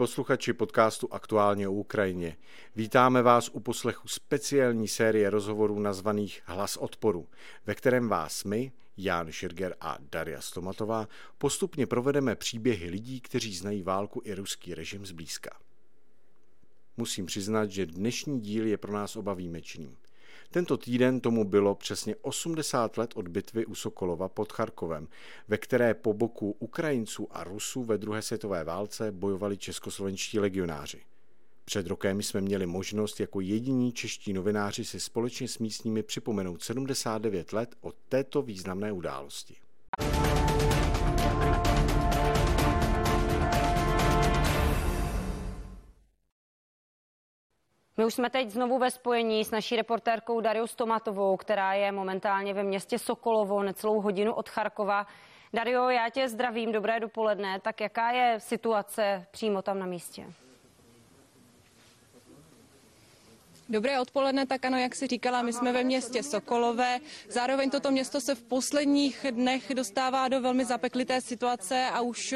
Posluchači podcastu Aktuálně o Ukrajině, vítáme vás u poslechu speciální série rozhovorů nazvaných Hlas odporu, ve kterém vás my, Jan Širger a Daria Stomatová, postupně provedeme příběhy lidí, kteří znají válku i ruský režim zblízka. Musím přiznat, že dnešní díl je pro nás oba výjimečný. Tento týden tomu bylo přesně 80 let od bitvy u Sokolova pod Charkovem, ve které po boku Ukrajinců a Rusů ve druhé světové válce bojovali českoslovenští legionáři. Před rokem jsme měli možnost jako jediní čeští novináři si společně s místními připomenout 79 let od této významné události. My už jsme teď znovu ve spojení s naší reportérkou Dariou Stomatovou, která je momentálně ve městě Sokolovo, necelou hodinu od Charkova. Dario, já tě zdravím, dobré dopoledne. Tak jaká je situace přímo tam na místě? Dobré odpoledne, tak ano, jak si říkala, my jsme ve městě Sokolové. Zároveň toto město se v posledních dnech dostává do velmi zapeklité situace a už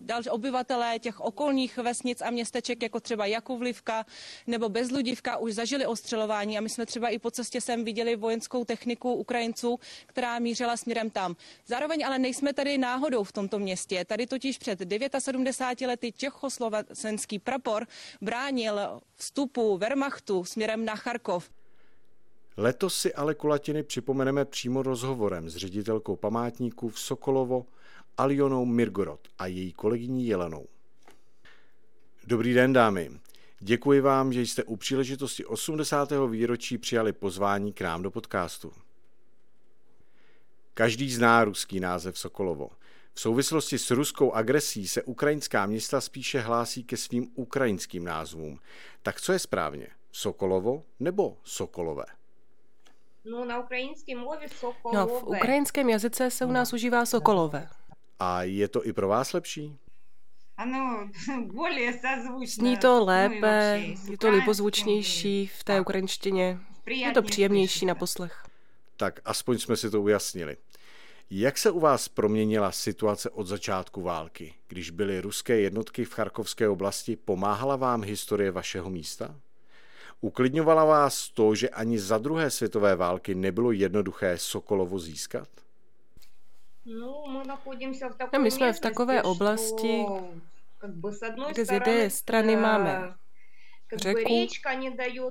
další obyvatelé těch okolních vesnic a městeček, jako třeba Jakuvlivka nebo Bezludivka, už zažili ostřelování a my jsme třeba i po cestě sem viděli vojenskou techniku Ukrajinců, která mířila směrem tam. Zároveň ale nejsme tady náhodou v tomto městě. Tady totiž před 79 lety čechoslovenský prapor bránil vstupu Wehrmachtu směrem směrem na Charkov. Letos si ale kulatiny připomeneme přímo rozhovorem s ředitelkou památníků v Sokolovo Alionou Mirgorod a její kolegyní Jelenou. Dobrý den, dámy. Děkuji vám, že jste u příležitosti 80. výročí přijali pozvání k nám do podcastu. Každý zná ruský název Sokolovo. V souvislosti s ruskou agresí se ukrajinská města spíše hlásí ke svým ukrajinským názvům. Tak co je správně? Sokolovo nebo Sokolové? No, na ukrajinském mluvě Sokolové. No, v ukrajinském jazyce se u nás no. užívá Sokolové. A je to i pro vás lepší? Ano, Zní to lépe, je to libozvučnější v té ukrajinštině. Je to příjemnější na poslech. Tak aspoň jsme si to ujasnili. Jak se u vás proměnila situace od začátku války? Když byly ruské jednotky v Charkovské oblasti, pomáhala vám historie vašeho místa? Uklidňovala vás to, že ani za druhé světové války nebylo jednoduché Sokolovo získat? No, my jsme v takové oblasti, kde z jedné strany máme řeku,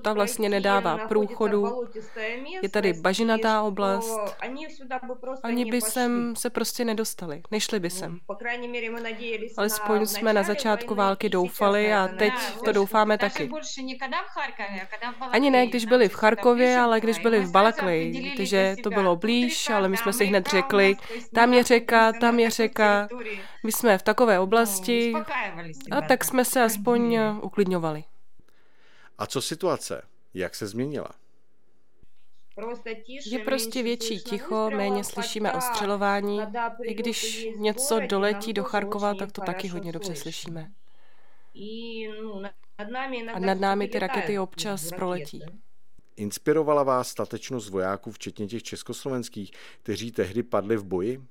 ta vlastně nedává průchodu, je tady bažinatá oblast, ani by sem se prostě nedostali, nešli by sem. Alespoň jsme na začátku války doufali a teď to doufáme taky. Ani ne, když byli v Charkově, ale když byli v Balakleji. Víte, že to bylo blíž, ale my jsme si hned řekli, tam je řeka, tam je řeka. My jsme v takové oblasti a tak jsme se aspoň uklidňovali. A co situace? Jak se změnila? Je prostě větší ticho, méně slyšíme ostřelování. I když něco doletí do Charkova, tak to taky hodně dobře slyšíme. A nad námi ty rakety občas proletí. Inspirovala vás statečnost vojáků, včetně těch československých, kteří tehdy padli v boji?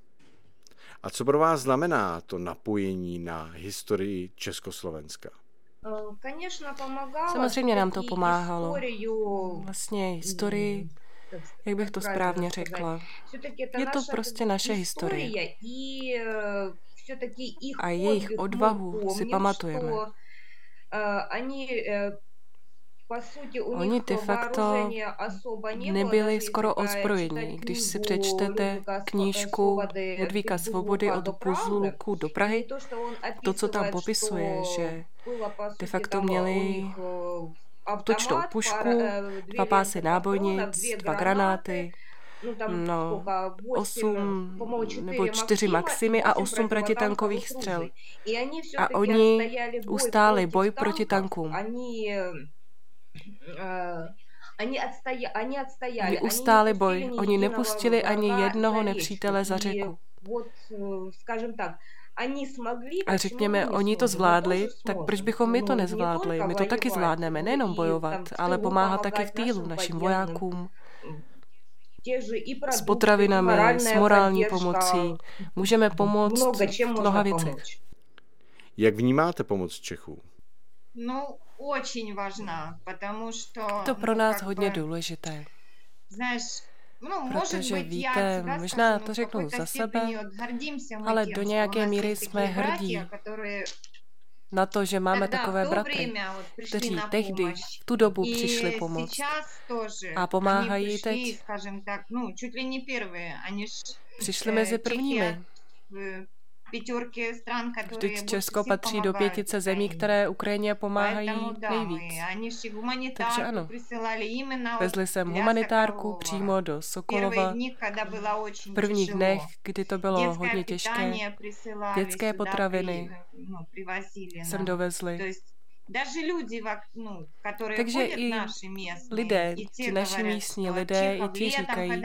A co pro vás znamená to napojení na historii Československa? Samozřejmě nám to pomáhalo. Vlastně historii, jak bych to správně řekla. Je to prostě naše historie. A jejich odvahu si pamatujeme. Oni de facto nebyli skoro ozbrojení. Když si přečtete knížku Hedvíka Svobody od Buzulku do Prahy, to, co tam popisuje, že de facto měli útočnou pušku, dva pásy nábojnic, dva granáty, no, osm nebo čtyři maximy a osm protitankových střel. A oni ustáli boj proti tankům. Oni ustáli boj, oni nepustili ani jednoho nepřítele za řeku. A řekněme, oni to zvládli, tak proč bychom my to nezvládli? My to taky zvládneme, nejenom bojovat, ale pomáhat taky v týlu našim vojákům, s potravinami, s morální pomocí. Můžeme pomoct v mnoha věcech. Jak vnímáte pomoc Čechů? No, to pro nás hodně důležité. Protože víte, no, možná to řeknu za sebe, ale do nějaké míry jsme hrdí na to, že máme takové bratry, kteří tehdy v tu dobu přišli pomoct a pomáhají teď. Přišli mezi prvními. Vždyť Česko patří do pětice zemí, které Ukrajině pomáhají nejvíc. Takže ano, vezli jsem humanitárku přímo do Sokolova. V prvních dnech, kdy to bylo hodně těžké, dětské potraviny jsem dovezli. Takže i lidé, ti naši místní lidé, i ti říkají,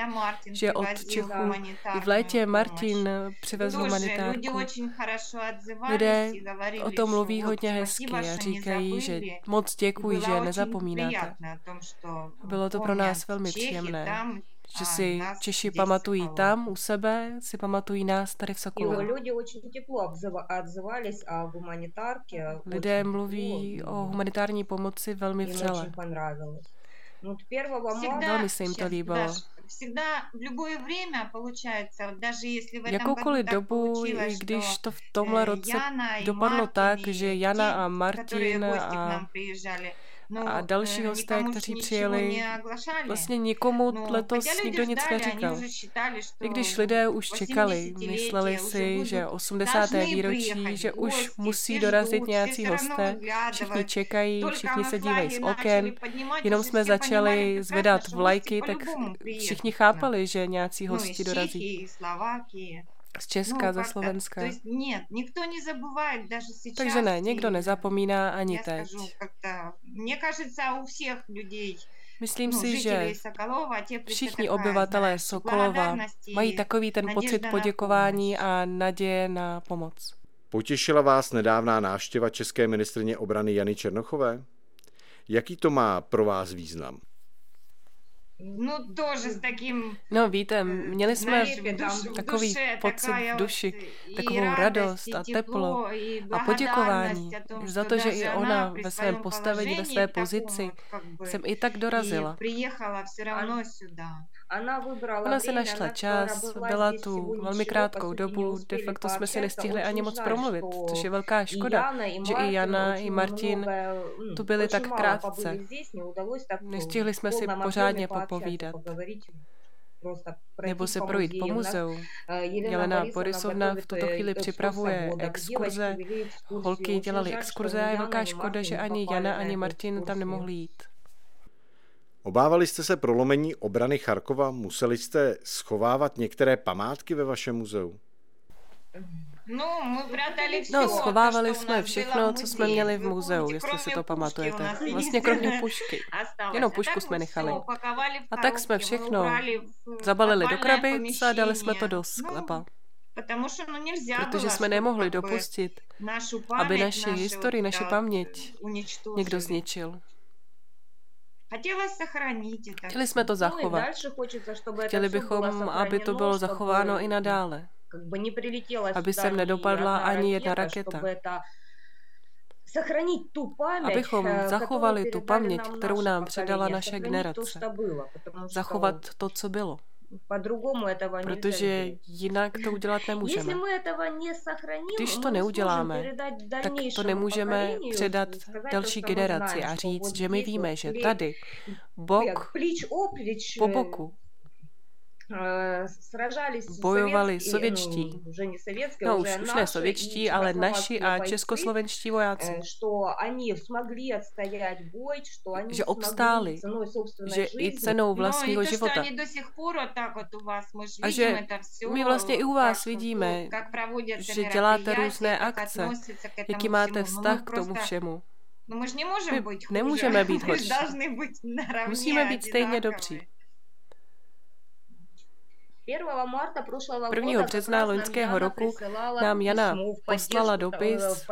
že od Čechů i v létě Martin přivezl humanitárku. Lidé o tom mluví hodně hezky a říkají, že moc děkuji, že nezapomínáte. Bylo to pro nás velmi příjemné že si Češi pamatují tam u sebe, si pamatují nás tady v Sokolově. Lidé mluví o humanitární pomoci velmi vřele. Velmi se jim to líbilo. Jakoukoliv dobu, i když to v tomhle roce dopadlo tak, že Jana a Martin a a další eh, hosté, kteří přijeli, vlastně nikomu no, letos nikdo nic neříkal. I když lidé už čekali, mysleli si, že 80. výročí, že už musí dorazit nějací hosté, všichni čekají, všichni se dívají z oken, jenom jsme začali zvedat vlajky, tak všichni chápali, že nějací no, hosti dorazí z Česka, no, ze Slovenska. Tak, to нет, никто не забывает даже сейчас. Takže ne, někdo nezapomíná ani teď. Mně кажется, u všech lidí Myslím no, si, že všichni obyvatelé Sokolova mají takový ten pocit poděkování a naděje na pomoc. Potěšila vás nedávná návštěva české ministrině obrany Jany Černochové? Jaký to má pro vás význam? No, тоже s takým... No víte, měli jsme takový pocit v duši, takovou radost a teplo a poděkování za to, že i ona ve svém postavení, ve své pozici jsem i tak dorazila. Ona se našla čas, byla tu velmi krátkou dobu, de facto jsme si nestihli ani moc promluvit, což je velká škoda, že i Jana, i Martin tu byli tak krátce. Nestihli jsme si pořádně popovídat nebo se projít po muzeu. Jelena Borisovna v tuto chvíli připravuje exkurze. Holky dělali exkurze a je velká škoda, že ani Jana, ani Martin tam nemohli jít. Obávali jste se prolomení obrany Charkova? Museli jste schovávat některé památky ve vašem muzeu? No, no schovávali jsme všechno, co jsme měli v muzeu, jestli si to pamatujete. Vlastně kromě pušky. Jenom pušku jsme nechali. A tak jsme všechno zabalili do krabic a dali jsme to do sklepa. Protože jsme nemohli dopustit, aby naši historii, naši paměť někdo zničil. Chtěli jsme to zachovat. Chtěli bychom, aby to bylo zachováno i nadále. Aby sem nedopadla ani jedna raketa. Abychom э, zachovali tu paměť, kterou nám předala naše generace. Zachovat to, co bylo. Protože jinak to udělat nemůžeme. Když to neuděláme, tak to nemůžeme předat další generaci a říct, že my víme, že tady, bok po boku, bojovali sovětští, no už, už ne sovětští, ale naši a českoslovenští vojáci, že obstáli, že i cenou vlastního života. A že my vlastně i u vás vidíme, že děláte různé akce, jaký máte vztah k tomu všemu. My nemůžeme být horší. Musíme být stejně dobří. 1. března loňského roku nám Jana poslala dopis,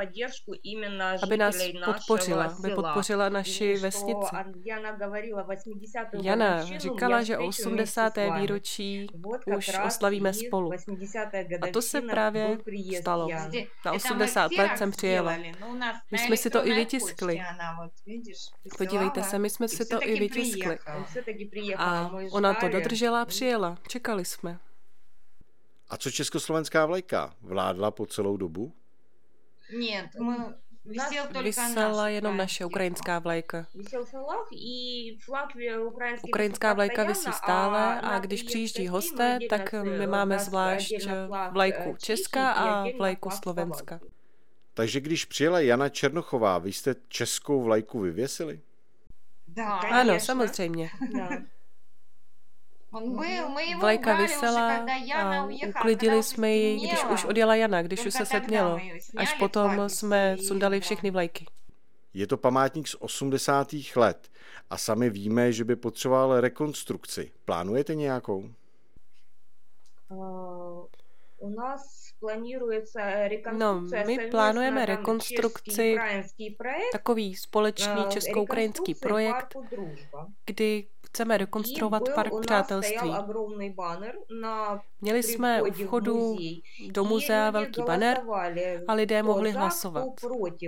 aby nás podpořila, aby podpořila naši vesnici. Jana říkala, že o 80. výročí už oslavíme spolu. A to se právě stalo. Na 80 let jsem přijela. My jsme si to i vytiskli. Podívejte se, my jsme si to i vytiskli. A ona to dodržela a přijela. Čekali jsme. A co československá vlajka? Vládla po celou dobu? Ne, Vysela jenom naše ukrajinská vlajka. Ukrajinská vlajka vysí stále a když přijíždí hosté, tak my máme zvlášť vlajku Česka a vlajku Slovenska. Takže když přijela Jana Černochová, vy jste českou vlajku vyvěsili? Ano, samozřejmě. Vlajka vysela a uklidili jsme ji, když už odjela Jana, když už se setmělo. Až potom jsme sundali všechny vlajky. Je to památník z 80. let a sami víme, že by potřeboval rekonstrukci. Plánujete nějakou? U nás No, my plánujeme rekonstrukci, takový společný česko-ukrajinský projekt, kdy chceme rekonstruovat park přátelství. Měli jsme u vchodu do muzea velký banner a lidé mohli hlasovat.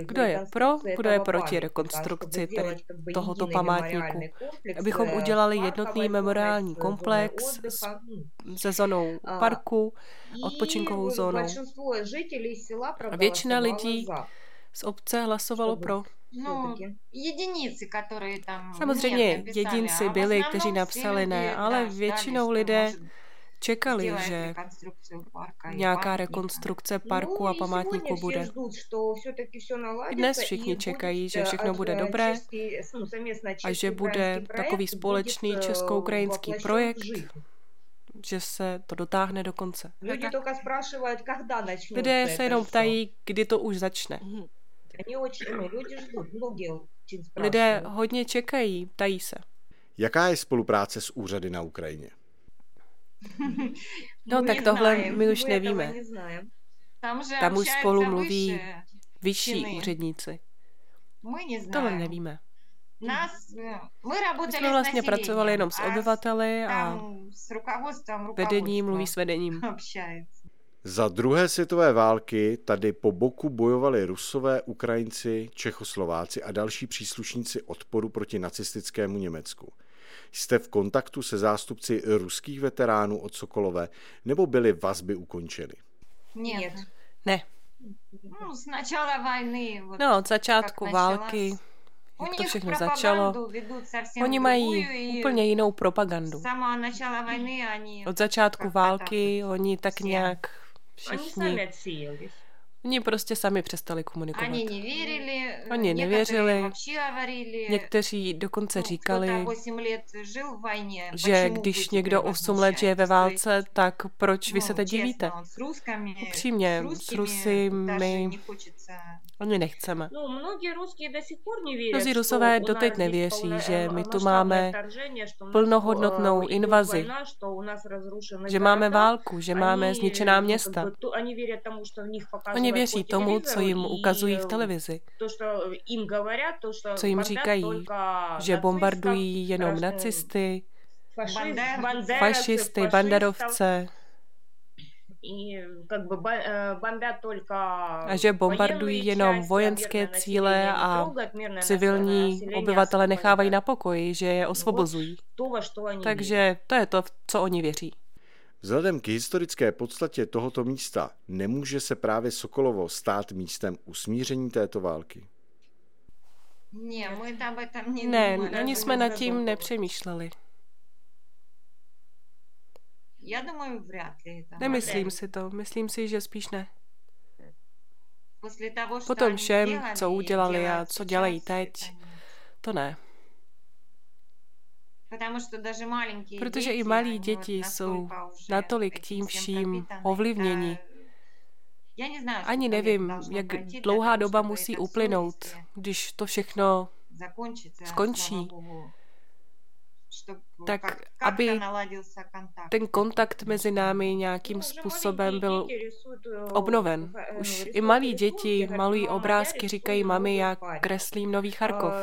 Kdo je pro, kdo je proti rekonstrukci tedy tohoto památníku. Abychom udělali jednotný memoriální komplex se zónou parku, odpočinkovou zónou. A většina lidí z obce hlasovalo pro. No, jedinici, které tam... Samozřejmě jedinci byli, kteří napsali ne, ale většinou lidé čekali, že nějaká rekonstrukce parku a památníku bude. Dnes všichni čekají, že všechno bude dobré a že bude takový společný česko-ukrajinský projekt, že se to dotáhne do konce. Lidé se jenom ptají, kdy to už začne. Lidé hodně čekají, ptají se. Jaká je spolupráce s úřady na Ukrajině? No tak tohle my už nevíme. Tam už spolu mluví vyšší úředníci. Tohle nevíme. Nás, my jsme vlastně pracovali jenom s obyvateli a vedení mluví s vedením. Za druhé světové války tady po boku bojovali Rusové, Ukrajinci, Čechoslováci a další příslušníci odporu proti nacistickému Německu. Jste v kontaktu se zástupci ruských veteránů od Sokolové, nebo byly vazby ukončeny? Ne. Ne. No. No, od začátku války, jak to všechno začalo. Oni mají úplně jinou propagandu. Od začátku války oni tak nějak všichni. Oni prostě sami přestali komunikovat. Oni nevěřili, Oni nevěřili. Někteří dokonce říkali, že když někdo 8 let žije ve válce, tak proč vy se teď divíte? Upřímně, s Rusy my Oni nechceme. No, Mnozí Rusové doteď nevěří, že my tu máme plnohodnotnou invazi, že máme válku, že máme zničená města. Oni věří tomu, co jim ukazují v televizi, co jim říkají, že bombardují jenom nacisty, fašisty, banderovce, a že bombardují jenom vojenské cíle a civilní obyvatele nechávají na pokoji, že je osvobozují. Takže to je to, co oni věří. Vzhledem k historické podstatě tohoto místa nemůže se právě Sokolovo stát místem usmíření této války. Ne, ani jsme nad tím nepřemýšleli. Já думаю, вряд ли. Nemyslím si to, myslím si, že spíš ne. Po tom všem, co udělali a co dělají teď, to ne. Protože i malí děti jsou natolik tím vším ovlivněni. Ani nevím, jak dlouhá doba musí uplynout, když to všechno skončí. tak aby ten kontakt mezi námi nějakým způsobem byl obnoven. Už i malí děti malují obrázky, říkají mami, jak kreslím nový Charkov.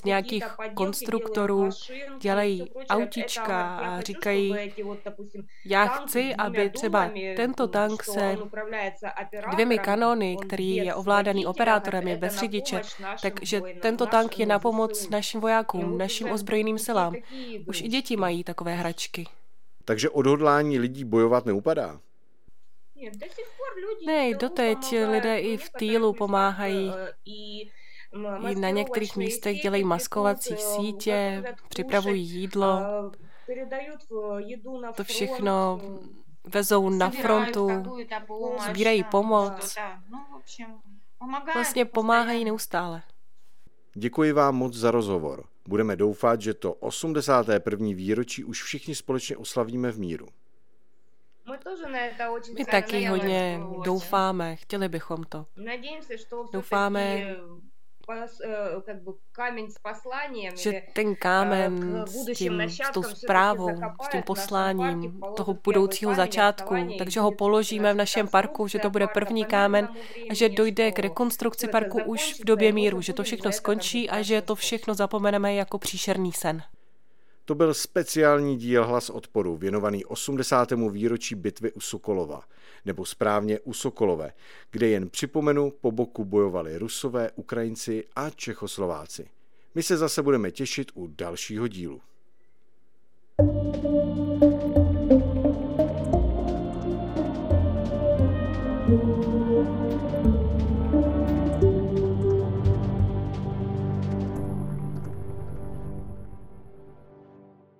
Z nějakých konstruktorů dělají autička a říkají, já chci, aby třeba tento tank se dvěmi kanony, který je ovládaný operátorem, je bez řidiče, takže tento tank je na pomoc našim vojákům, našim ozbrojeným silám. Už i děti mají takové hračky. Takže odhodlání lidí bojovat neupadá? Ne, doteď lidé i v týlu pomáhají. I na některých místech dělají maskovací sítě, připravují jídlo. To všechno vezou na frontu, sbírají pomoc. Vlastně pomáhají neustále. Děkuji vám moc za rozhovor. Budeme doufat, že to 81. výročí už všichni společně oslavíme v míru. My taky hodně doufáme, chtěli bychom to. Doufáme, že ten kámen s, tím, s tou zprávou, s tím posláním toho budoucího začátku, takže ho položíme v našem parku, že to bude první kámen a že dojde k rekonstrukci parku už v době míru, že to všechno skončí a že to všechno zapomeneme jako příšerný sen. To byl speciální díl Hlas odporu věnovaný 80. výročí bitvy u Sokolova, nebo správně u Sokolové, kde jen připomenu, po boku bojovali Rusové, Ukrajinci a Čechoslováci. My se zase budeme těšit u dalšího dílu. thank you